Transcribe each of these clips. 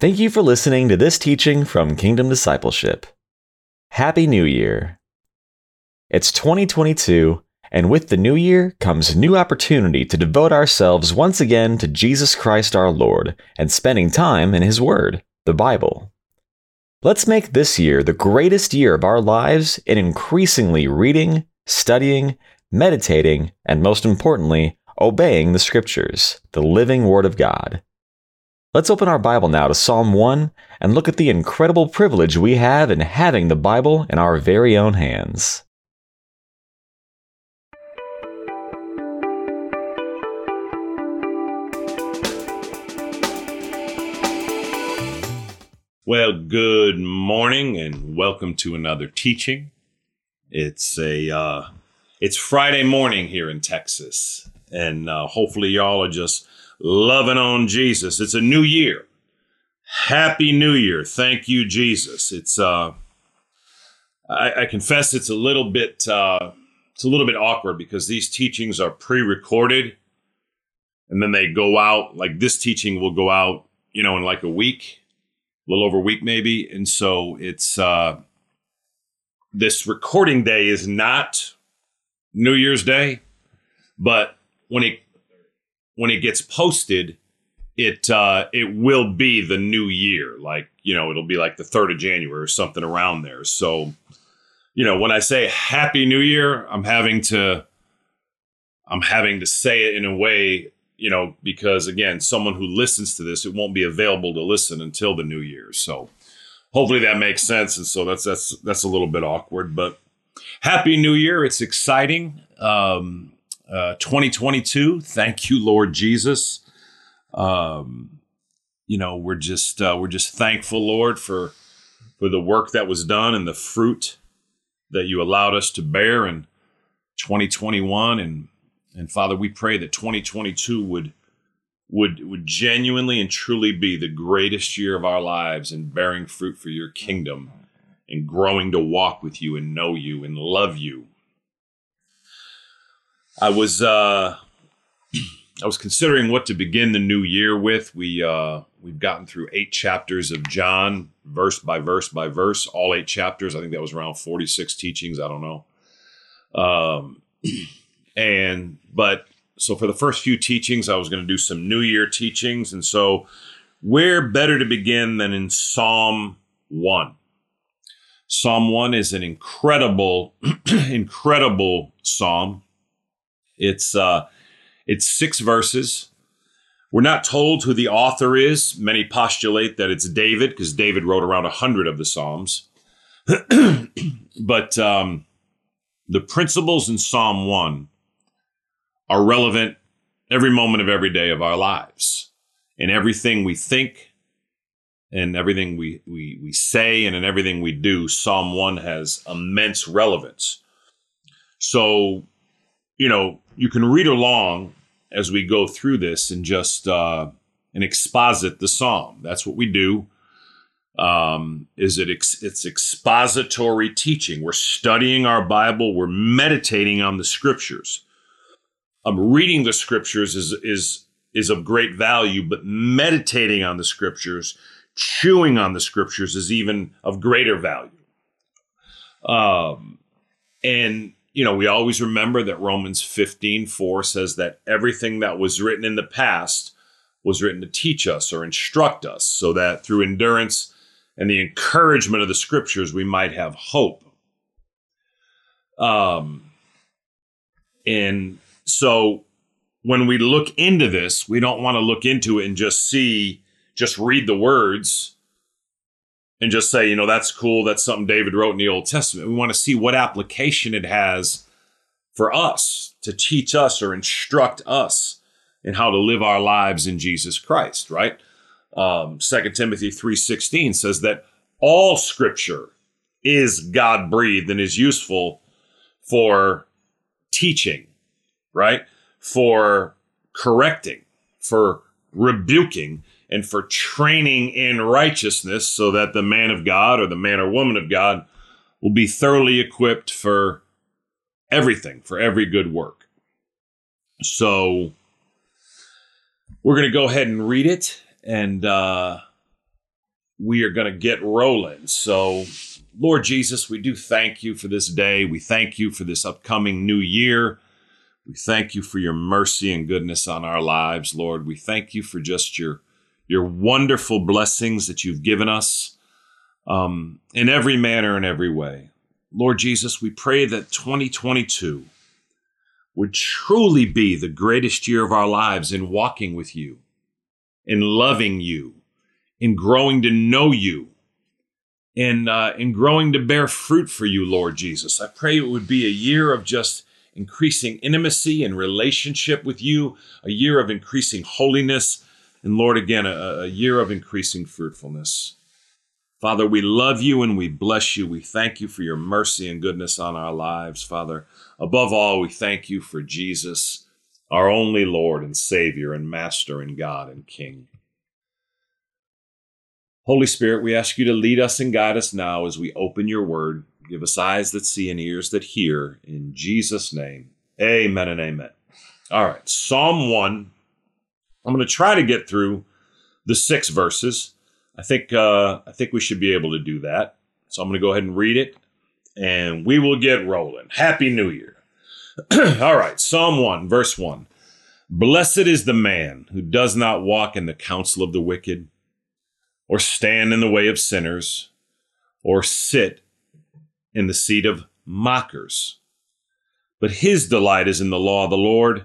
Thank you for listening to this teaching from Kingdom Discipleship. Happy New Year! It's 2022, and with the new year comes new opportunity to devote ourselves once again to Jesus Christ our Lord and spending time in His Word, the Bible. Let's make this year the greatest year of our lives in increasingly reading, studying, meditating, and most importantly, obeying the Scriptures, the living Word of God. Let's open our Bible now to Psalm 1 and look at the incredible privilege we have in having the Bible in our very own hands. Well, good morning and welcome to another teaching. It's a uh, it's Friday morning here in Texas, and uh, hopefully y'all are just loving on Jesus. It's a new year. Happy New Year. Thank you, Jesus. It's uh I, I confess it's a little bit uh it's a little bit awkward because these teachings are pre-recorded and then they go out like this teaching will go out, you know, in like a week, a little over a week maybe. And so it's uh this recording day is not New Year's Day, but when it when it gets posted, it uh, it will be the new year. Like you know, it'll be like the third of January or something around there. So, you know, when I say Happy New Year, I'm having to I'm having to say it in a way, you know, because again, someone who listens to this, it won't be available to listen until the new year. So, hopefully that makes sense. And so that's that's that's a little bit awkward, but Happy New Year! It's exciting. Um, uh, 2022. Thank you, Lord Jesus. Um, you know, we're just uh, we're just thankful, Lord, for for the work that was done and the fruit that you allowed us to bear in 2021. And and Father, we pray that 2022 would would would genuinely and truly be the greatest year of our lives in bearing fruit for your kingdom and growing to walk with you and know you and love you I was uh, I was considering what to begin the new year with. We uh, we've gotten through eight chapters of John, verse by verse by verse, all eight chapters. I think that was around forty six teachings. I don't know. Um, and but so for the first few teachings, I was going to do some New Year teachings, and so where better to begin than in Psalm one. Psalm 1 is an incredible, incredible psalm. It's uh, it's six verses. We're not told who the author is. Many postulate that it's David because David wrote around a hundred of the Psalms. but um, the principles in Psalm one are relevant every moment of every day of our lives, in everything we think, and everything we we we say, and in everything we do. Psalm one has immense relevance. So, you know, you can read along as we go through this and just uh, and exposit the psalm. That's what we do. Um, is it ex- it's expository teaching? We're studying our Bible. We're meditating on the scriptures. Um, reading the scriptures is is is of great value, but meditating on the scriptures, chewing on the scriptures, is even of greater value. Um, and you know, we always remember that Romans 15 4 says that everything that was written in the past was written to teach us or instruct us, so that through endurance and the encouragement of the scriptures, we might have hope. Um, and so when we look into this, we don't want to look into it and just see, just read the words and just say, you know, that's cool. That's something David wrote in the Old Testament. We want to see what application it has for us to teach us or instruct us in how to live our lives in Jesus Christ, right? Um, 2 Timothy 3.16 says that all scripture is God breathed and is useful for teaching, right? For correcting, for rebuking, and for training in righteousness so that the man of God or the man or woman of God will be thoroughly equipped for everything, for every good work. So we're going to go ahead and read it. And uh, we are going to get rolling. So, Lord Jesus, we do thank you for this day. We thank you for this upcoming new year. We thank you for your mercy and goodness on our lives, Lord. We thank you for just your your wonderful blessings that you've given us um, in every manner and every way. Lord Jesus, we pray that 2022 would truly be the greatest year of our lives in walking with you, in loving you, in growing to know you, in, uh, in growing to bear fruit for you, Lord Jesus. I pray it would be a year of just increasing intimacy and relationship with you, a year of increasing holiness, and Lord, again, a, a year of increasing fruitfulness. Father, we love you and we bless you. We thank you for your mercy and goodness on our lives, Father. Above all, we thank you for Jesus, our only Lord and Savior and Master and God and King. Holy Spirit, we ask you to lead us and guide us now as we open your word. Give us eyes that see and ears that hear. In Jesus' name, amen and amen. All right, Psalm 1. I'm going to try to get through the six verses. I think uh, I think we should be able to do that. So I'm going to go ahead and read it, and we will get rolling. Happy New Year! All right, Psalm 1, verse 1. Blessed is the man who does not walk in the counsel of the wicked or stand in the way of sinners, or sit in the seat of mockers. But his delight is in the law of the Lord,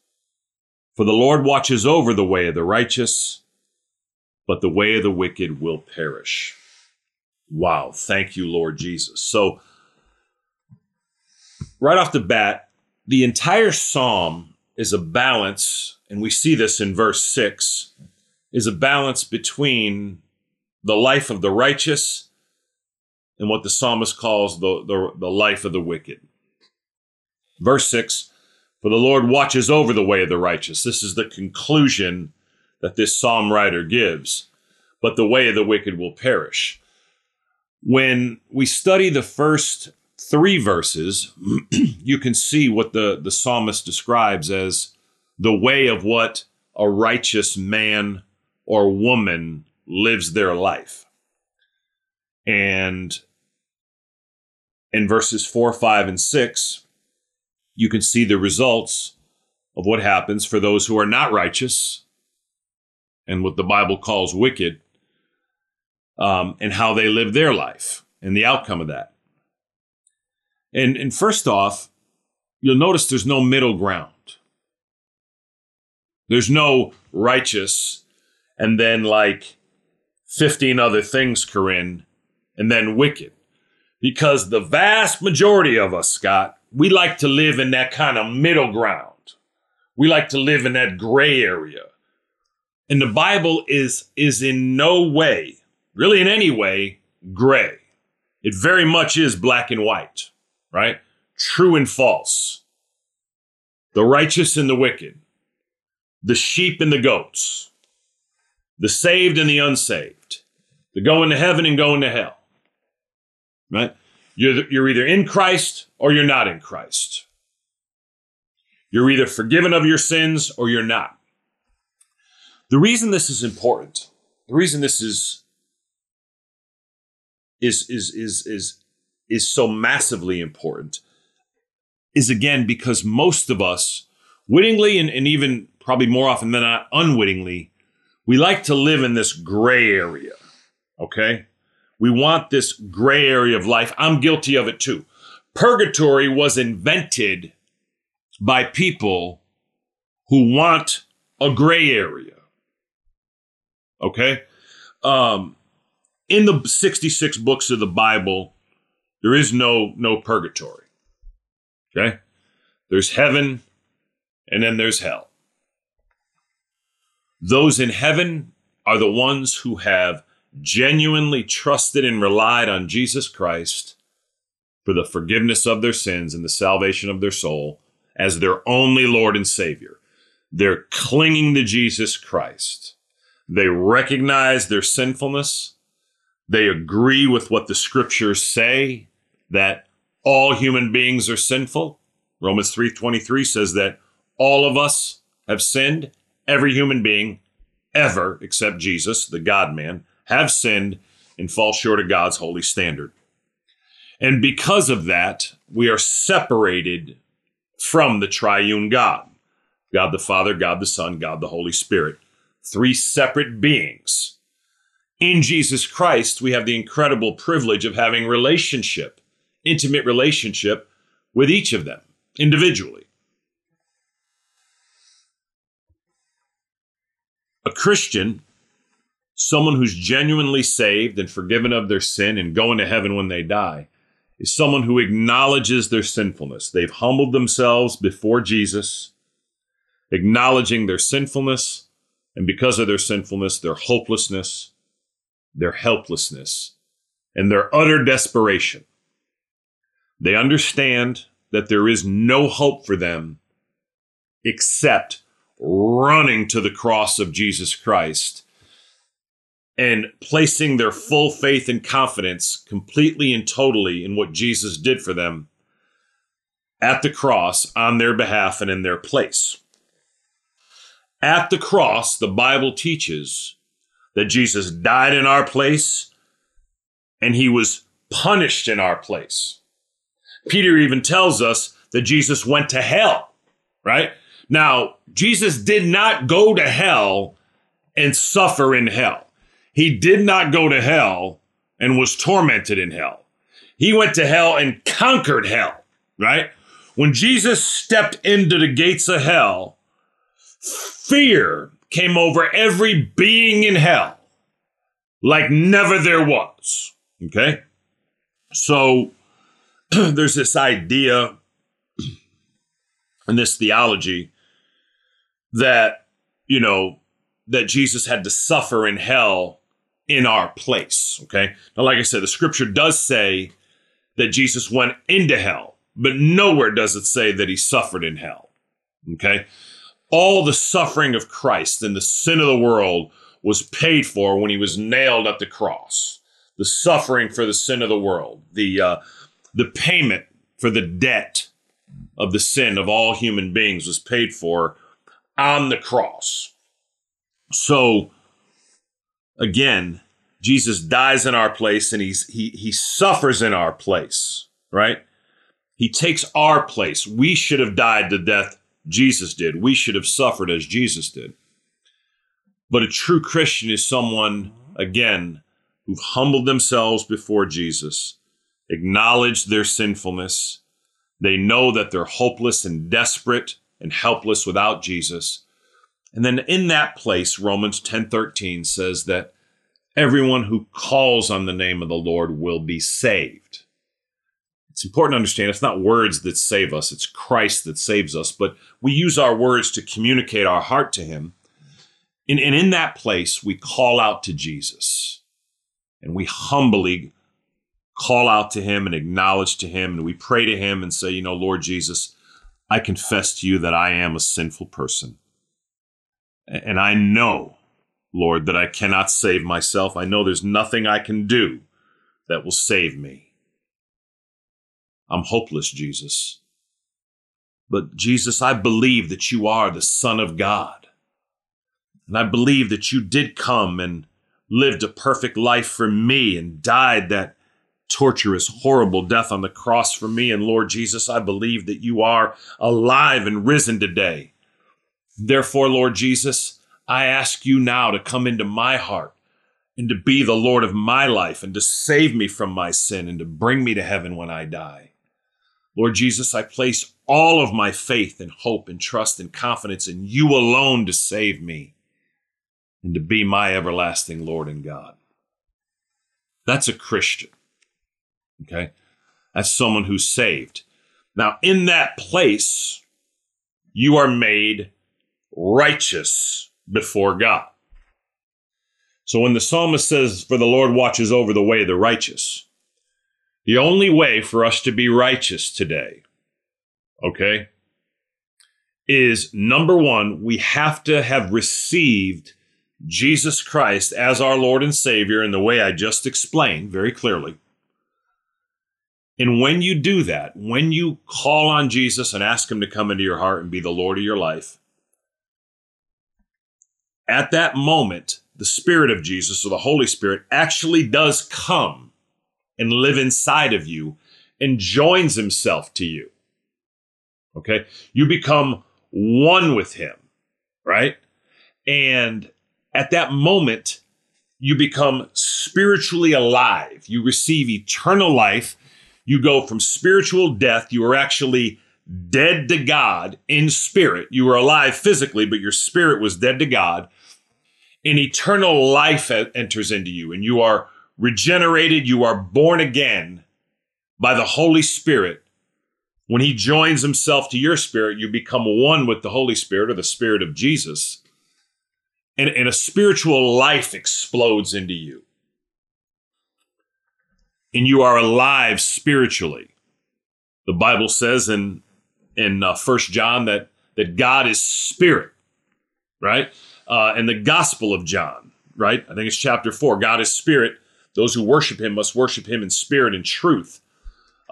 For the Lord watches over the way of the righteous, but the way of the wicked will perish. Wow. Thank you, Lord Jesus. So, right off the bat, the entire psalm is a balance, and we see this in verse 6, is a balance between the life of the righteous and what the psalmist calls the, the, the life of the wicked. Verse 6 For the Lord watches over the way of the righteous. This is the conclusion that this psalm writer gives. But the way of the wicked will perish. When we study the first three verses, you can see what the, the psalmist describes as the way of what a righteous man or woman lives their life. And in verses 4, 5, and 6, you can see the results of what happens for those who are not righteous and what the Bible calls wicked, um, and how they live their life and the outcome of that. And, and first off, you'll notice there's no middle ground. There's no righteous and then like 15 other things, Corinne, and then wicked. Because the vast majority of us, Scott, we like to live in that kind of middle ground. We like to live in that gray area. And the Bible is, is in no way, really in any way, gray. It very much is black and white, right? True and false. The righteous and the wicked. The sheep and the goats. The saved and the unsaved the going to heaven and going to hell. Right? You're, you're either in Christ or you're not in Christ. You're either forgiven of your sins or you're not. The reason this is important, the reason this is is is is is is so massively important is again because most of us wittingly and, and even probably more often than not unwittingly we like to live in this gray area Okay? We want this gray area of life. I'm guilty of it too. Purgatory was invented by people who want a gray area. Okay? Um, in the 66 books of the Bible, there is no no purgatory. Okay? There's heaven and then there's hell. Those in heaven are the ones who have genuinely trusted and relied on Jesus Christ for the forgiveness of their sins and the salvation of their soul as their only Lord and Savior. They're clinging to Jesus Christ. They recognize their sinfulness. They agree with what the scriptures say that all human beings are sinful. Romans 3:23 says that all of us have sinned. Every human being ever except Jesus, the God man, have sinned and fall short of God's holy standard. And because of that, we are separated from the triune God God the Father, God the Son, God the Holy Spirit. Three separate beings. In Jesus Christ, we have the incredible privilege of having relationship, intimate relationship with each of them individually. A Christian, someone who's genuinely saved and forgiven of their sin and going to heaven when they die, is someone who acknowledges their sinfulness. They've humbled themselves before Jesus, acknowledging their sinfulness, and because of their sinfulness, their hopelessness, their helplessness, and their utter desperation. They understand that there is no hope for them except running to the cross of Jesus Christ and placing their full faith and confidence completely and totally in what Jesus did for them at the cross on their behalf and in their place. At the cross, the Bible teaches that Jesus died in our place and he was punished in our place. Peter even tells us that Jesus went to hell, right? Now, Jesus did not go to hell and suffer in hell. He did not go to hell and was tormented in hell. He went to hell and conquered hell, right? When Jesus stepped into the gates of hell, fear came over every being in hell like never there was. Okay? So there's this idea and this theology that, you know, that Jesus had to suffer in hell in our place. Okay. Now, like I said, the scripture does say that Jesus went into hell, but nowhere does it say that he suffered in hell. Okay. All the suffering of Christ and the sin of the world was paid for when he was nailed at the cross. The suffering for the sin of the world, the uh, the payment for the debt of the sin of all human beings was paid for on the cross. So again, Jesus dies in our place and he's he he suffers in our place, right? He takes our place. We should have died the death Jesus did. We should have suffered as Jesus did. But a true Christian is someone, again, who've humbled themselves before Jesus, acknowledged their sinfulness. They know that they're hopeless and desperate and helpless without Jesus. And then in that place, Romans 10:13 says that everyone who calls on the name of the Lord will be saved. It's important to understand it's not words that save us, it's Christ that saves us, but we use our words to communicate our heart to Him. And, and in that place, we call out to Jesus and we humbly call out to Him and acknowledge to Him and we pray to Him and say, you know, Lord Jesus, I confess to you that I am a sinful person. And I know, Lord, that I cannot save myself. I know there's nothing I can do that will save me. I'm hopeless, Jesus. But Jesus, I believe that you are the Son of God. And I believe that you did come and lived a perfect life for me and died that torturous, horrible death on the cross for me. And Lord Jesus, I believe that you are alive and risen today. Therefore, Lord Jesus, I ask you now to come into my heart and to be the Lord of my life and to save me from my sin and to bring me to heaven when I die. Lord Jesus, I place all of my faith and hope and trust and confidence in you alone to save me and to be my everlasting Lord and God. That's a Christian. Okay. That's someone who's saved. Now, in that place, you are made righteous before God. So when the psalmist says, For the Lord watches over the way of the righteous, the only way for us to be righteous today, okay, is number one, we have to have received Jesus Christ as our Lord and Savior in the way I just explained very clearly. And when you do that, when you call on Jesus and ask Him to come into your heart and be the Lord of your life, at that moment, the Spirit of Jesus or the Holy Spirit actually does come and live inside of you and joins Himself to you. Okay? You become one with Him, right? And at that moment, you become spiritually alive. You receive eternal life you go from spiritual death, you are actually dead to God in spirit. You were alive physically, but your spirit was dead to God. And eternal life enters into you, and you are regenerated, you are born again by the Holy Spirit. When He joins Himself to your spirit, you become one with the Holy Spirit or the Spirit of Jesus. And, and a spiritual life explodes into you and you are alive spiritually. The Bible says in in uh, First John that that God is spirit, right? Uh, and the Gospel of John, right? I think it's chapter four. God is spirit. Those who worship Him must worship Him in spirit and truth.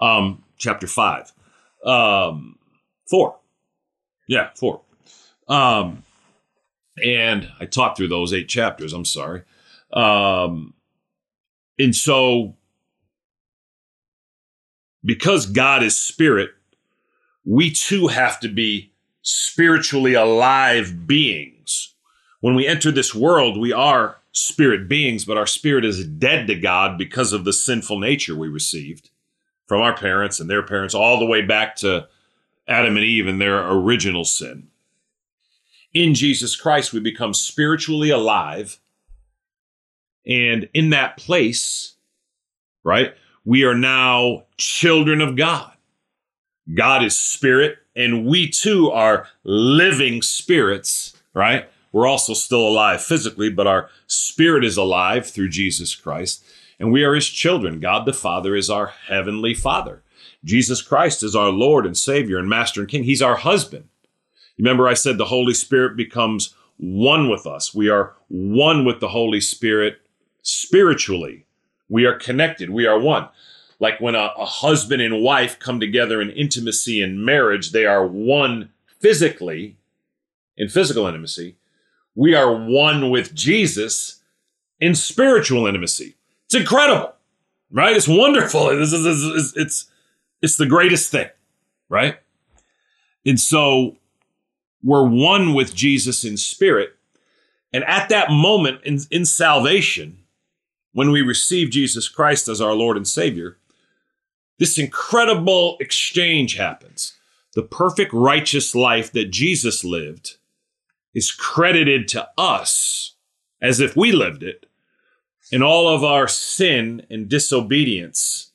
Um, chapter five, um, four, yeah, four. Um, and I talked through those eight chapters. I'm sorry. Um, and so because God is spirit, we too have to be spiritually alive beings. When we enter this world, we are spirit beings, but our spirit is dead to God because of the sinful nature we received from our parents and their parents, all the way back to Adam and Eve and their original sin. In Jesus Christ, we become spiritually alive. And in that place, right, we are now children of God. God is spirit, and we too are living spirits, right? We're also still alive physically, but our spirit is alive through Jesus Christ, and we are his children. God the Father is our heavenly Father. Jesus Christ is our Lord and Savior and Master and King. He's our husband. Remember, I said the Holy Spirit becomes one with us. We are one with the Holy Spirit spiritually. We are connected. We are one. Like when a, a husband and wife come together in intimacy and marriage, they are one physically, in physical intimacy. We are one with Jesus in spiritual intimacy. It's incredible, right? It's wonderful. It's, it's, it's, it's the greatest thing, right? And so we're one with Jesus in spirit. And at that moment in, in salvation, when we receive Jesus Christ as our Lord and Savior, this incredible exchange happens. The perfect righteous life that Jesus lived is credited to us as if we lived it, and all of our sin and disobedience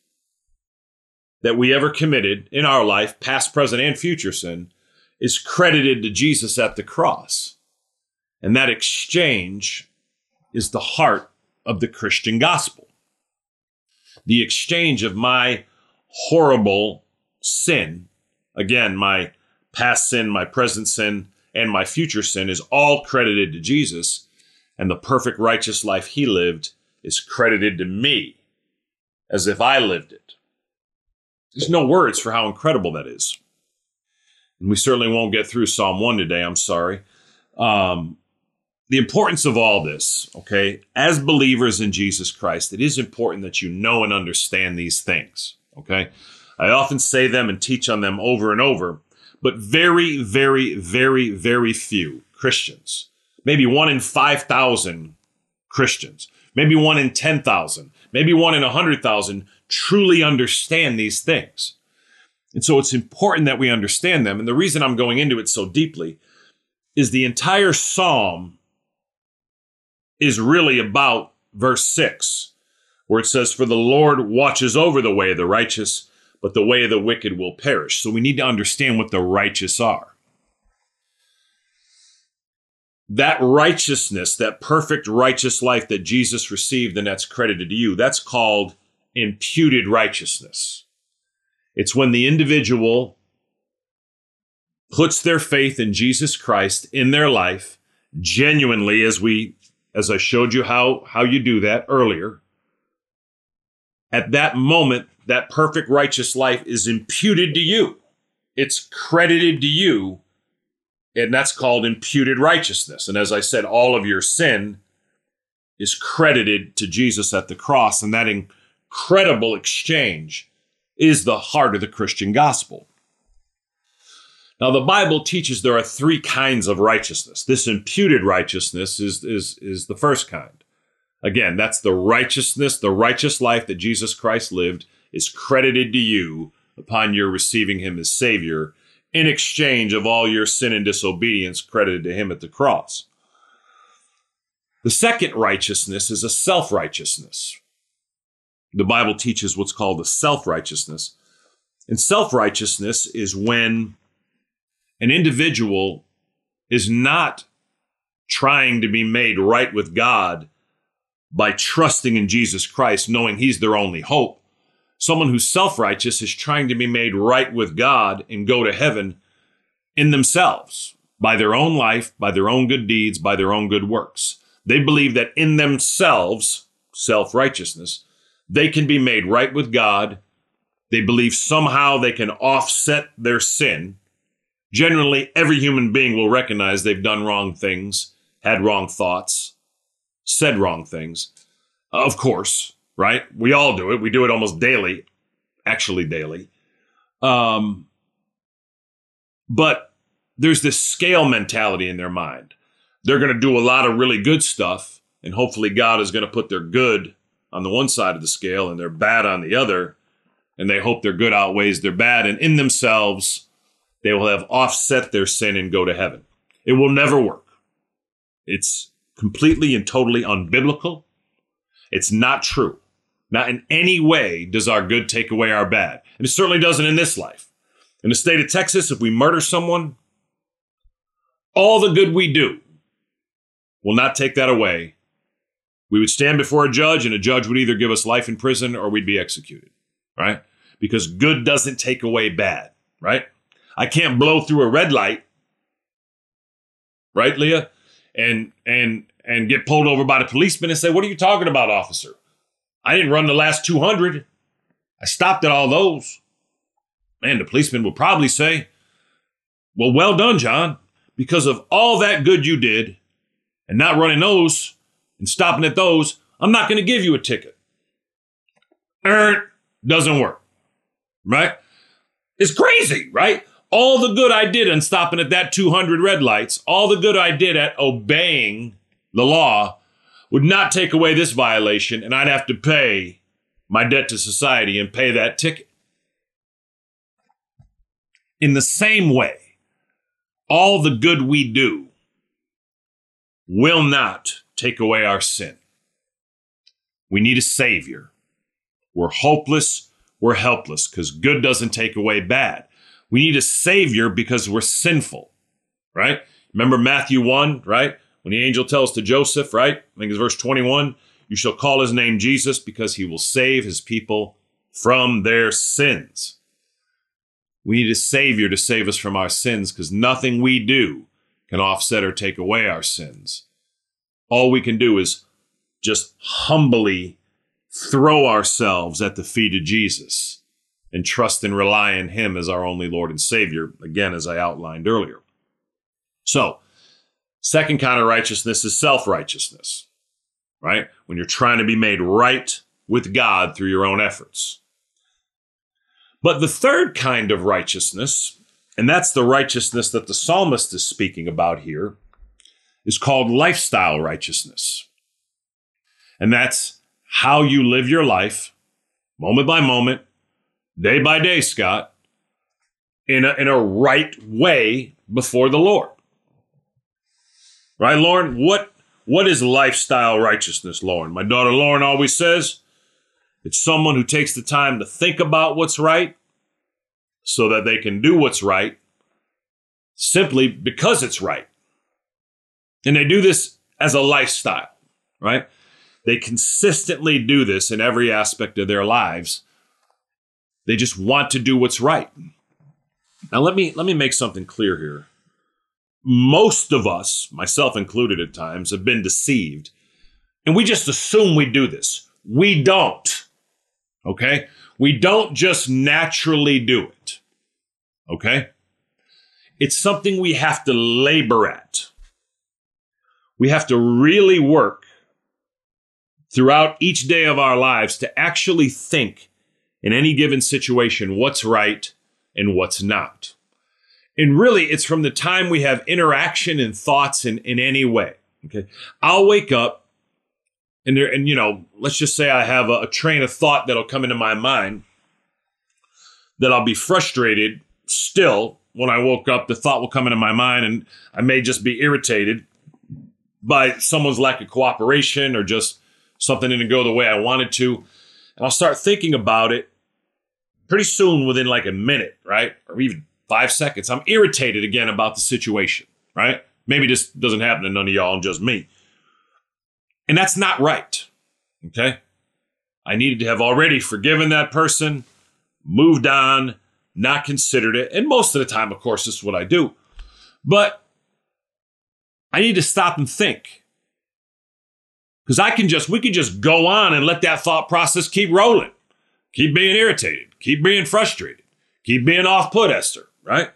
that we ever committed in our life, past, present, and future sin, is credited to Jesus at the cross. And that exchange is the heart of the Christian gospel. The exchange of my horrible sin, again, my past sin, my present sin, and my future sin is all credited to Jesus, and the perfect righteous life he lived is credited to me as if I lived it. There's no words for how incredible that is. And we certainly won't get through Psalm 1 today, I'm sorry. Um, the importance of all this, okay, as believers in Jesus Christ, it is important that you know and understand these things, okay? I often say them and teach on them over and over, but very, very, very, very few Christians, maybe one in 5,000 Christians, maybe one in 10,000, maybe one in 100,000 truly understand these things. And so it's important that we understand them. And the reason I'm going into it so deeply is the entire psalm is really about verse 6, where it says, For the Lord watches over the way of the righteous, but the way of the wicked will perish. So we need to understand what the righteous are. that righteousness, that perfect righteous life that Jesus received and that's credited to you, that's called imputed righteousness. It's when the individual puts their faith in Jesus Christ in their life genuinely as we as I showed you how how you do that earlier. At that moment, that perfect righteous life is imputed to you. It's credited to you and that's called imputed righteousness. And as I said, all of your sin is credited to Jesus at the cross. And that incredible exchange is the heart of the Christian gospel. Now, the Bible teaches there are three kinds of righteousness. This imputed righteousness is, is, is the first kind. Again, that's the righteousness, the righteous life that Jesus Christ lived is credited to you upon your receiving him as Savior in exchange of all your sin and disobedience credited to him at the cross. The second righteousness is a self righteousness. The Bible teaches what's called a self righteousness. And self righteousness is when an individual is not trying to be made right with God by trusting in Jesus Christ, knowing He's their only hope, Someone who's self righteous is trying to be made right with God and go to heaven in themselves by their own life, by their own good deeds, by their own good works. They believe that in themselves, self righteousness, they can be made right with God. They believe somehow they can offset their sin. Generally, every human being will recognize they've done wrong things, had wrong thoughts, said wrong things. Of course, right? We all do it. We do it almost daily, actually daily. Um, but there's this scale mentality in their mind. They're going to do a lot of really good stuff, and hopefully, God is going to put their good on the one side of the scale and their bad on the other. And they hope their good outweighs their bad. And in themselves, they will have offset their sin and go to heaven. It will never work. It's completely and totally unbiblical. It's not true. Not in any way does our good take away our bad. And it certainly doesn't in this life. In the state of Texas, if we murder someone, all the good we do will not take that away. We would stand before a judge, and a judge would either give us life in prison or we'd be executed, right? Because good doesn't take away bad, right? I can't blow through a red light, right, Leah? And and and get pulled over by the policeman and say, "What are you talking about, officer? I didn't run the last 200. I stopped at all those. Man, the policeman would probably say, Well, well done, John, because of all that good you did and not running those and stopping at those, I'm not going to give you a ticket. Er, doesn't work, right? It's crazy, right? All the good I did in stopping at that 200 red lights, all the good I did at obeying the law would not take away this violation, and I'd have to pay my debt to society and pay that ticket. In the same way, all the good we do will not take away our sin. We need a Savior. We're hopeless, we're helpless because good doesn't take away bad. We need a Savior because we're sinful, right? Remember Matthew 1, right? When the angel tells to Joseph, right? I think it's verse 21 you shall call his name Jesus because he will save his people from their sins. We need a Savior to save us from our sins because nothing we do can offset or take away our sins. All we can do is just humbly throw ourselves at the feet of Jesus and trust and rely on Him as our only Lord and Savior, again, as I outlined earlier. So, Second kind of righteousness is self righteousness, right? When you're trying to be made right with God through your own efforts. But the third kind of righteousness, and that's the righteousness that the psalmist is speaking about here, is called lifestyle righteousness. And that's how you live your life, moment by moment, day by day, Scott, in a, in a right way before the Lord. Right, Lauren? What what is lifestyle righteousness, Lauren? My daughter Lauren always says it's someone who takes the time to think about what's right so that they can do what's right simply because it's right. And they do this as a lifestyle, right? They consistently do this in every aspect of their lives. They just want to do what's right. Now let me let me make something clear here. Most of us, myself included at times, have been deceived. And we just assume we do this. We don't. Okay? We don't just naturally do it. Okay? It's something we have to labor at. We have to really work throughout each day of our lives to actually think in any given situation what's right and what's not. And really, it's from the time we have interaction and thoughts in, in any way. Okay. I'll wake up and there, and you know, let's just say I have a, a train of thought that'll come into my mind that I'll be frustrated still when I woke up. The thought will come into my mind and I may just be irritated by someone's lack of cooperation or just something didn't go the way I wanted to. And I'll start thinking about it pretty soon within like a minute, right? Or even five seconds. I'm irritated again about the situation, right? Maybe this doesn't happen to none of y'all and just me. And that's not right. Okay. I needed to have already forgiven that person, moved on, not considered it. And most of the time, of course, this is what I do. But I need to stop and think. Because I can just, we can just go on and let that thought process keep rolling. Keep being irritated. Keep being frustrated. Keep being off put, Esther, right?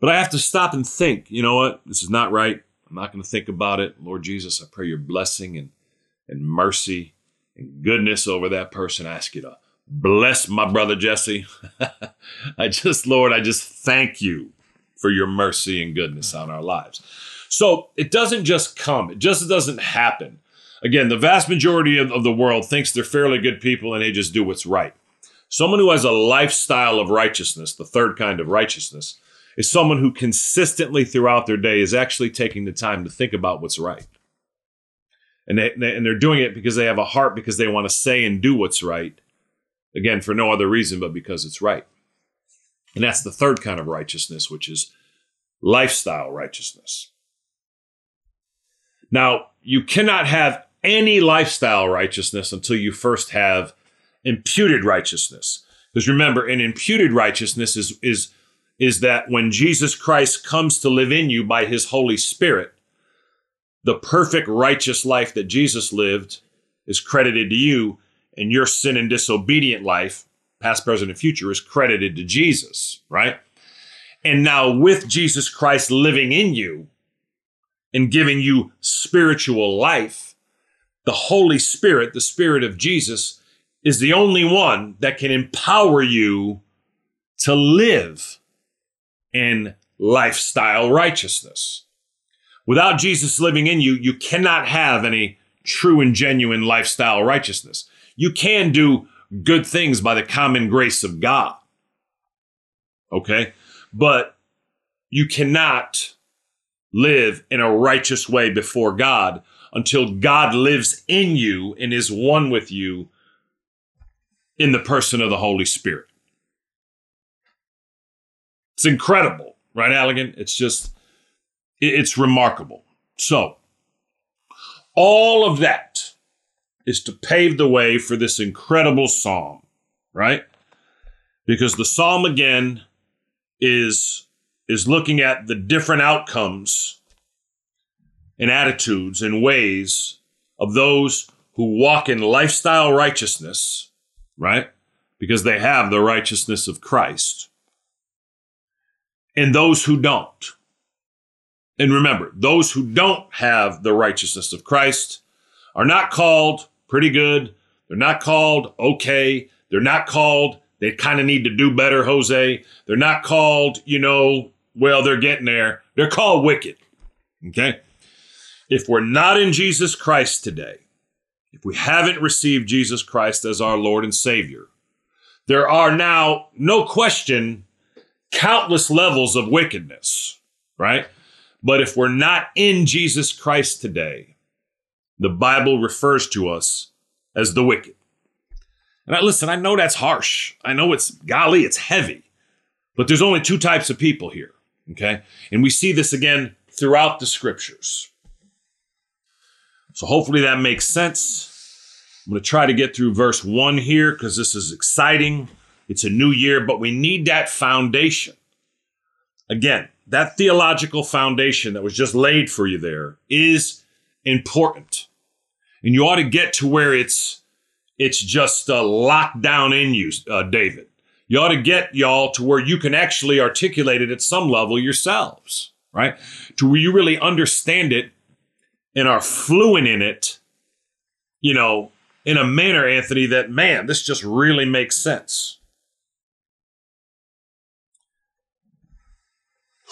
But I have to stop and think, you know what? This is not right. I'm not going to think about it. Lord Jesus, I pray your blessing and, and mercy and goodness over that person. I ask you to bless my brother Jesse. I just, Lord, I just thank you for your mercy and goodness on our lives. So it doesn't just come, it just doesn't happen. Again, the vast majority of, of the world thinks they're fairly good people and they just do what's right. Someone who has a lifestyle of righteousness, the third kind of righteousness, is someone who consistently throughout their day is actually taking the time to think about what's right. And, they, and they're doing it because they have a heart because they want to say and do what's right. Again, for no other reason but because it's right. And that's the third kind of righteousness, which is lifestyle righteousness. Now, you cannot have any lifestyle righteousness until you first have imputed righteousness. Because remember, an imputed righteousness is, is, is that when Jesus Christ comes to live in you by his Holy Spirit, the perfect righteous life that Jesus lived is credited to you, and your sin and disobedient life, past, present, and future, is credited to Jesus, right? And now, with Jesus Christ living in you, and giving you spiritual life, the Holy Spirit, the Spirit of Jesus, is the only one that can empower you to live in lifestyle righteousness. Without Jesus living in you, you cannot have any true and genuine lifestyle righteousness. You can do good things by the common grace of God. Okay? But you cannot live in a righteous way before God until God lives in you and is one with you in the person of the Holy Spirit. It's incredible, right, Allegan? It's just, it's remarkable. So, all of that is to pave the way for this incredible psalm, right? Because the psalm again is is looking at the different outcomes and attitudes and ways of those who walk in lifestyle righteousness, right? Because they have the righteousness of Christ. And those who don't. And remember, those who don't have the righteousness of Christ are not called pretty good. They're not called okay. They're not called they kind of need to do better, Jose. They're not called, you know, well, they're getting there. They're called wicked. Okay? If we're not in Jesus Christ today, if we haven't received Jesus Christ as our Lord and Savior, there are now, no question, countless levels of wickedness, right? But if we're not in Jesus Christ today, the Bible refers to us as the wicked. And I listen, I know that's harsh. I know it's golly, it's heavy. But there's only two types of people here. Okay. And we see this again throughout the scriptures. So hopefully that makes sense. I'm going to try to get through verse one here because this is exciting. It's a new year, but we need that foundation. Again, that theological foundation that was just laid for you there is important. And you ought to get to where it's it's just uh, locked down in you, uh, David. You ought to get y'all to where you can actually articulate it at some level yourselves, right? To where you really understand it and are fluent in it, you know, in a manner, Anthony, that man, this just really makes sense.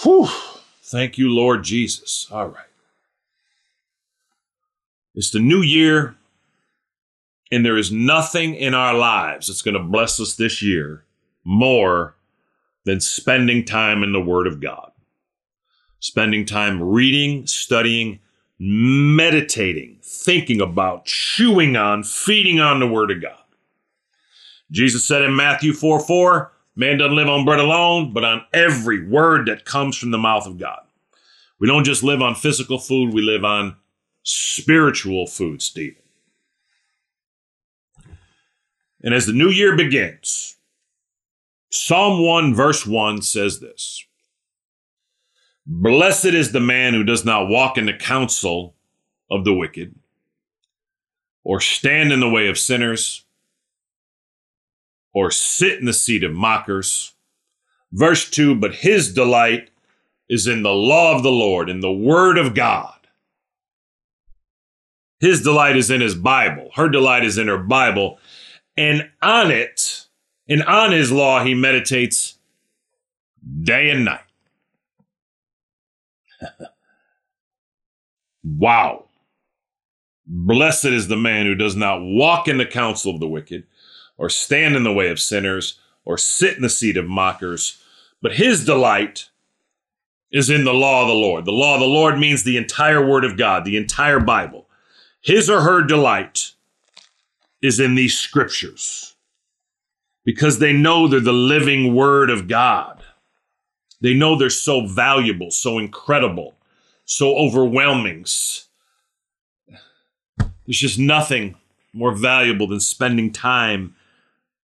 Whew. Thank you, Lord Jesus. All right. It's the new year, and there is nothing in our lives that's going to bless us this year more than spending time in the Word of God. Spending time reading, studying, meditating, thinking about, chewing on, feeding on the Word of God. Jesus said in Matthew 4 4, man doesn't live on bread alone, but on every word that comes from the mouth of God. We don't just live on physical food, we live on spiritual food, Stephen. And as the new year begins, Psalm 1, verse 1 says this Blessed is the man who does not walk in the counsel of the wicked, or stand in the way of sinners, or sit in the seat of mockers. Verse 2 But his delight is in the law of the Lord, in the word of God. His delight is in his Bible. Her delight is in her Bible. And on it, and on his law, he meditates day and night. wow. Blessed is the man who does not walk in the counsel of the wicked, or stand in the way of sinners, or sit in the seat of mockers, but his delight is in the law of the Lord. The law of the Lord means the entire Word of God, the entire Bible. His or her delight is in these scriptures because they know they're the living Word of God. They know they're so valuable, so incredible, so overwhelming. There's just nothing more valuable than spending time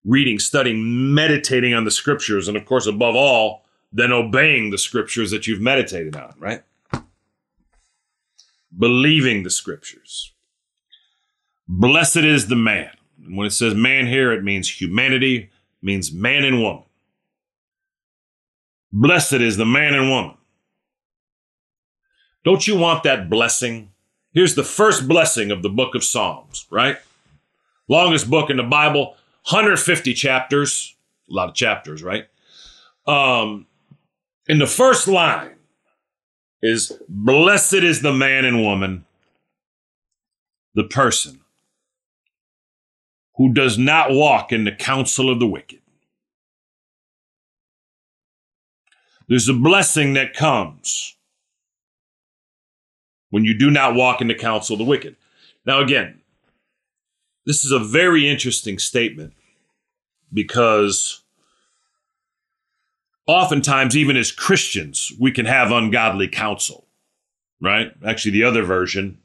reading, studying, meditating on the scriptures, and of course, above all, then obeying the scriptures that you've meditated on, right? Believing the scriptures. Blessed is the man. And when it says man here, it means humanity, means man and woman. Blessed is the man and woman. Don't you want that blessing? Here's the first blessing of the book of Psalms, right? Longest book in the Bible, 150 chapters, a lot of chapters, right? Um, in the first line is Blessed is the man and woman, the person who does not walk in the counsel of the wicked. There's a blessing that comes when you do not walk in the counsel of the wicked. Now, again, this is a very interesting statement because oftentimes, even as Christians, we can have ungodly counsel, right? Actually, the other version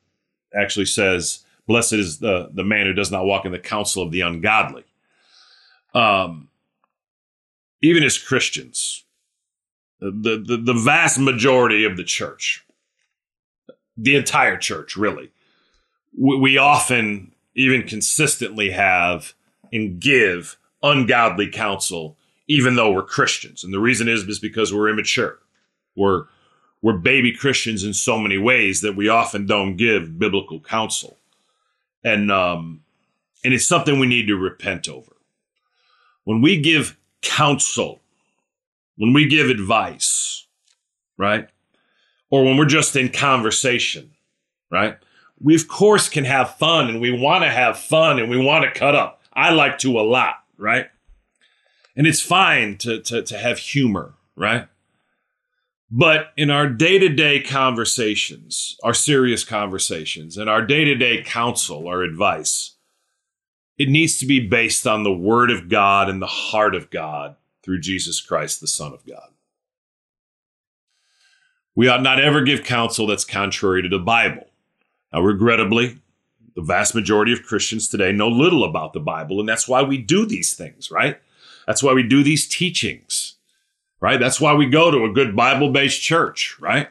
actually says, Blessed is the, the man who does not walk in the counsel of the ungodly. Um, even as Christians, the, the, the vast majority of the church, the entire church, really, we, we often, even consistently, have and give ungodly counsel, even though we're Christians. And the reason is, is because we're immature. We're we're baby Christians in so many ways that we often don't give biblical counsel, and um, and it's something we need to repent over. When we give counsel, when we give advice, right, or when we're just in conversation, right, we of course can have fun, and we want to have fun, and we want to cut up. I like to a lot right? And it's fine to, to, to have humor, right? But in our day to day conversations, our serious conversations, and our day to day counsel or advice, it needs to be based on the Word of God and the heart of God through Jesus Christ, the Son of God. We ought not ever give counsel that's contrary to the Bible. Now, regrettably, the vast majority of Christians today know little about the Bible, and that's why we do these things, right? That's why we do these teachings, right? That's why we go to a good Bible based church, right?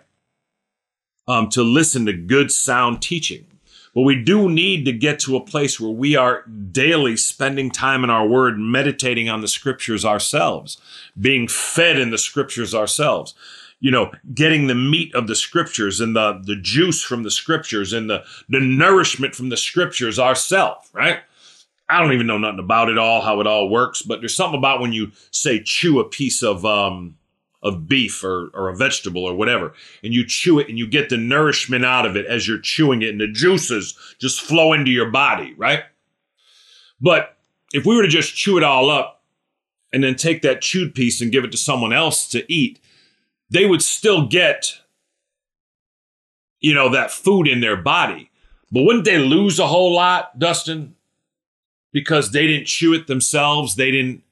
Um, to listen to good, sound teaching. But we do need to get to a place where we are daily spending time in our word, meditating on the scriptures ourselves, being fed in the scriptures ourselves you know, getting the meat of the scriptures and the, the juice from the scriptures and the, the nourishment from the scriptures ourselves, right? I don't even know nothing about it all, how it all works, but there's something about when you say chew a piece of um of beef or, or a vegetable or whatever, and you chew it and you get the nourishment out of it as you're chewing it, and the juices just flow into your body, right? But if we were to just chew it all up and then take that chewed piece and give it to someone else to eat, they would still get, you know, that food in their body. But wouldn't they lose a whole lot, Dustin? Because they didn't chew it themselves. They didn't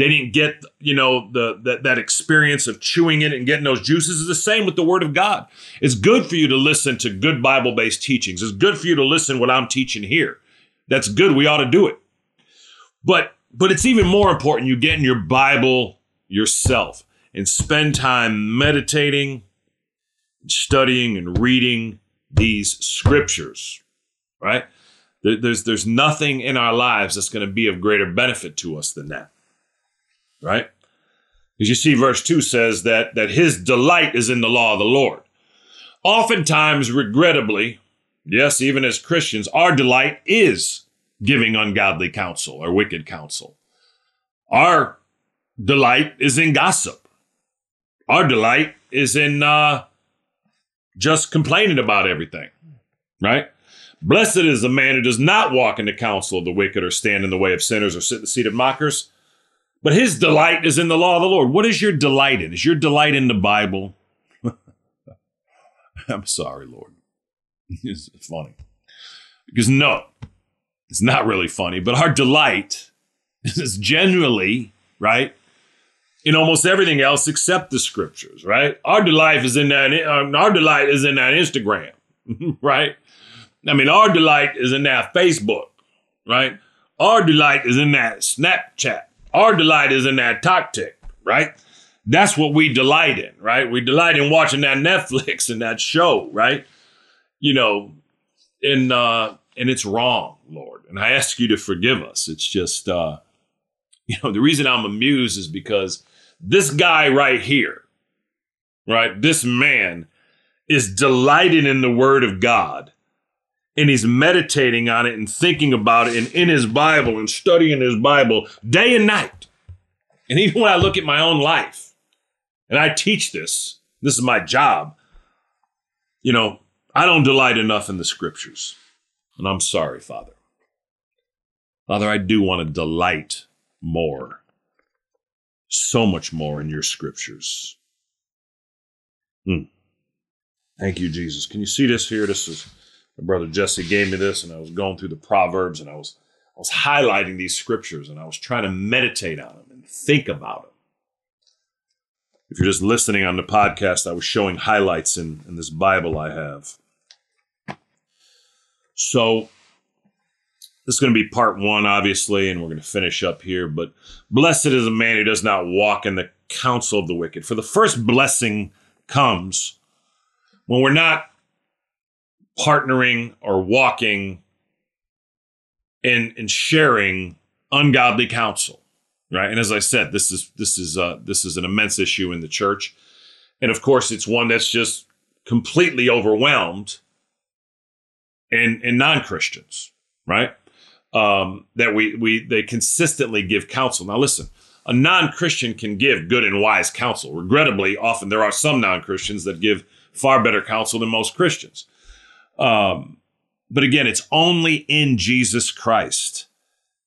they didn't get you know the that, that experience of chewing it and getting those juices. Is the same with the word of god. It's good for you to listen to good bible-based teachings. It's good for you to listen what i'm teaching here. That's good. We ought to do it. But but it's even more important you get in your bible yourself and spend time meditating, studying, and reading these scriptures, right? There's, there's nothing in our lives that's going to be of greater benefit to us than that, right? As you see, verse 2 says that, that his delight is in the law of the Lord. Oftentimes, regrettably, yes, even as Christians, our delight is giving ungodly counsel or wicked counsel. Our delight is in gossip. Our delight is in uh, just complaining about everything, right? Blessed is the man who does not walk in the counsel of the wicked or stand in the way of sinners or sit in the seat of mockers, but his delight is in the law of the Lord. What is your delight in? Is your delight in the Bible? I'm sorry, Lord. it's funny. Because no, it's not really funny, but our delight is generally, right, in almost everything else except the scriptures, right? Our delight is in that. Uh, our delight is in that Instagram, right? I mean, our delight is in that Facebook, right? Our delight is in that Snapchat. Our delight is in that TikTok, right? That's what we delight in, right? We delight in watching that Netflix and that show, right? You know, and uh, and it's wrong, Lord. And I ask you to forgive us. It's just, uh, you know, the reason I'm amused is because this guy right here, right? This man is delighting in the word of God and he's meditating on it and thinking about it and in his Bible and studying his Bible day and night. And even when I look at my own life and I teach this, this is my job, you know, I don't delight enough in the scriptures. And I'm sorry, Father. Father, I do want to delight more so much more in your scriptures. Hmm. Thank you, Jesus. Can you see this here? This is my brother Jesse gave me this, and I was going through the Proverbs, and I was I was highlighting these scriptures, and I was trying to meditate on them and think about them. If you're just listening on the podcast, I was showing highlights in, in this Bible I have. So this is going to be part one, obviously, and we're going to finish up here. But blessed is a man who does not walk in the counsel of the wicked. For the first blessing comes when we're not partnering or walking and, and sharing ungodly counsel right and as i said this is this is uh this is an immense issue in the church and of course it's one that's just completely overwhelmed in in non-christians right um, that we we they consistently give counsel. Now, listen, a non-Christian can give good and wise counsel. Regrettably, often there are some non-Christians that give far better counsel than most Christians. Um, but again, it's only in Jesus Christ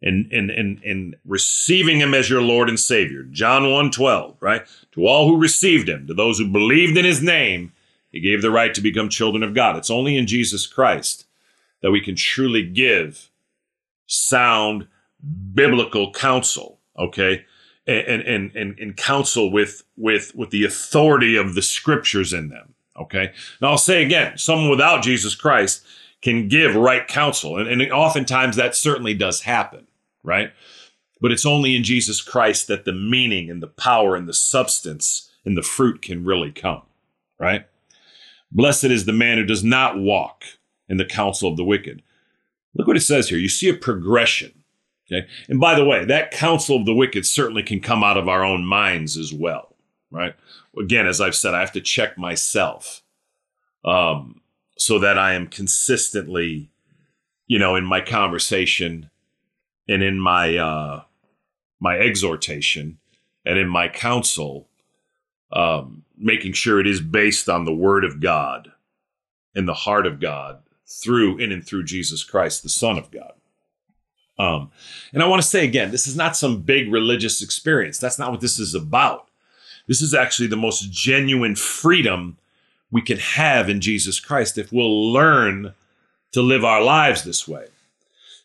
and and and and receiving him as your Lord and Savior. John 1 12, right? To all who received him, to those who believed in his name, he gave the right to become children of God. It's only in Jesus Christ that we can truly give sound biblical counsel. Okay. and and and, and counsel with with with the authority of the scriptures in them. Okay. Now I'll say again, someone without Jesus Christ can give right counsel, and, and oftentimes that certainly does happen, right? But it's only in Jesus Christ that the meaning and the power and the substance and the fruit can really come, right? Blessed is the man who does not walk in the counsel of the wicked. Look what it says here. You see a progression. Okay. And by the way, that counsel of the wicked certainly can come out of our own minds as well, right? Again, as I've said, I have to check myself um, so that I am consistently, you know, in my conversation and in my uh, my exhortation and in my counsel, um, making sure it is based on the Word of God and the heart of God through in and through Jesus Christ, the Son of God. Um, and I want to say again, this is not some big religious experience. That's not what this is about. This is actually the most genuine freedom we can have in Jesus Christ if we'll learn to live our lives this way.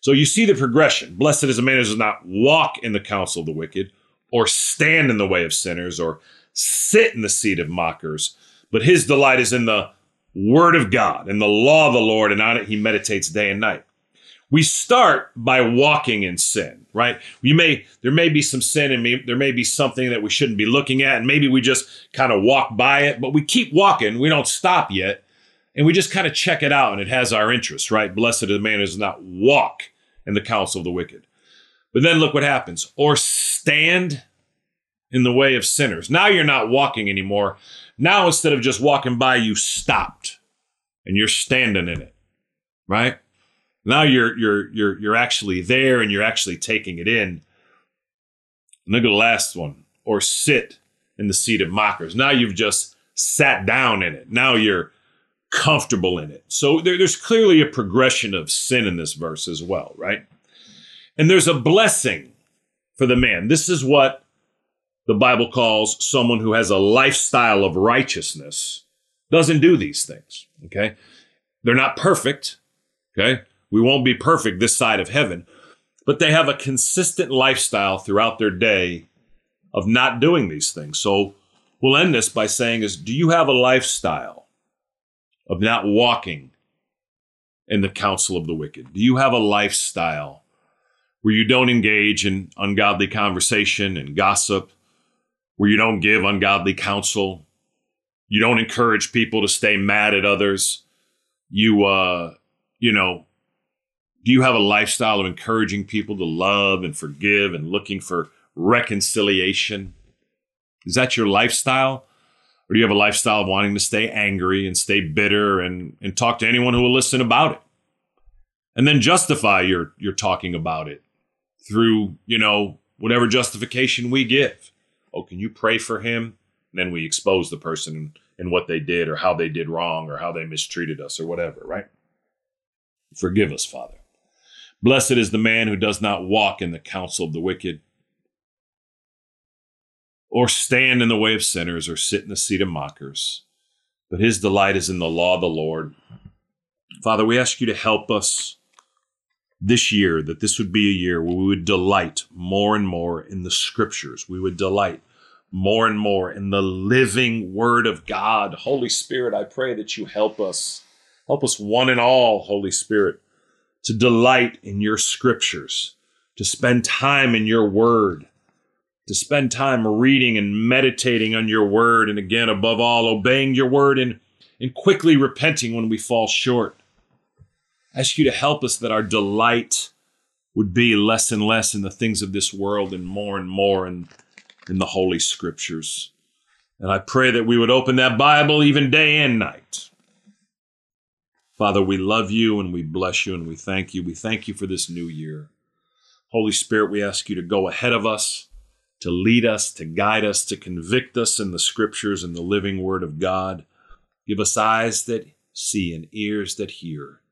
So you see the progression. Blessed is a man who does not walk in the counsel of the wicked, or stand in the way of sinners, or sit in the seat of mockers, but his delight is in the word of God and the law of the Lord, and on it he meditates day and night. We start by walking in sin, right? We may there may be some sin in me, there may be something that we shouldn't be looking at, and maybe we just kind of walk by it, but we keep walking, we don't stop yet, and we just kind of check it out, and it has our interest, right? Blessed is the man who does not walk in the counsel of the wicked. But then look what happens. Or stand in the way of sinners. Now you're not walking anymore. Now instead of just walking by, you stopped and you're standing in it. Right? Now you're you're you're you're actually there and you're actually taking it in. look at the last one. Or sit in the seat of mockers. Now you've just sat down in it. Now you're comfortable in it. So there, there's clearly a progression of sin in this verse as well, right? And there's a blessing for the man. This is what the Bible calls someone who has a lifestyle of righteousness, doesn't do these things. Okay. They're not perfect. Okay. We won't be perfect this side of heaven, but they have a consistent lifestyle throughout their day of not doing these things. So we'll end this by saying is do you have a lifestyle of not walking in the counsel of the wicked? Do you have a lifestyle where you don't engage in ungodly conversation and gossip where you don't give ungodly counsel. You don't encourage people to stay mad at others. You, uh, you know, do you have a lifestyle of encouraging people to love and forgive and looking for reconciliation? Is that your lifestyle? Or do you have a lifestyle of wanting to stay angry and stay bitter and, and talk to anyone who will listen about it? And then justify your, your talking about it through, you know, whatever justification we give oh, can you pray for him? And then we expose the person and what they did or how they did wrong or how they mistreated us or whatever, right? Forgive us, Father. Blessed is the man who does not walk in the counsel of the wicked, or stand in the way of sinners, or sit in the seat of mockers, but his delight is in the law of the Lord. Father, we ask you to help us this year, that this would be a year where we would delight more and more in the scriptures. We would delight more and more in the living word of God. Holy Spirit, I pray that you help us. Help us one and all, Holy Spirit, to delight in your scriptures, to spend time in your word, to spend time reading and meditating on your word, and again, above all, obeying your word and, and quickly repenting when we fall short I ask you to help us that our delight would be less and less in the things of this world and more and more in, in the Holy Scriptures. And I pray that we would open that Bible even day and night. Father, we love you and we bless you and we thank you. We thank you for this new year. Holy Spirit, we ask you to go ahead of us, to lead us, to guide us, to convict us in the scriptures and the living word of God. Give us eyes that see and ears that hear.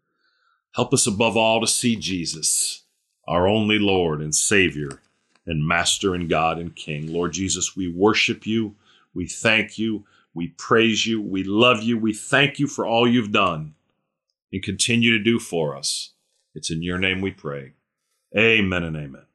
Help us above all to see Jesus, our only Lord and Savior and Master and God and King. Lord Jesus, we worship you. We thank you. We praise you. We love you. We thank you for all you've done and continue to do for us. It's in your name we pray. Amen and amen.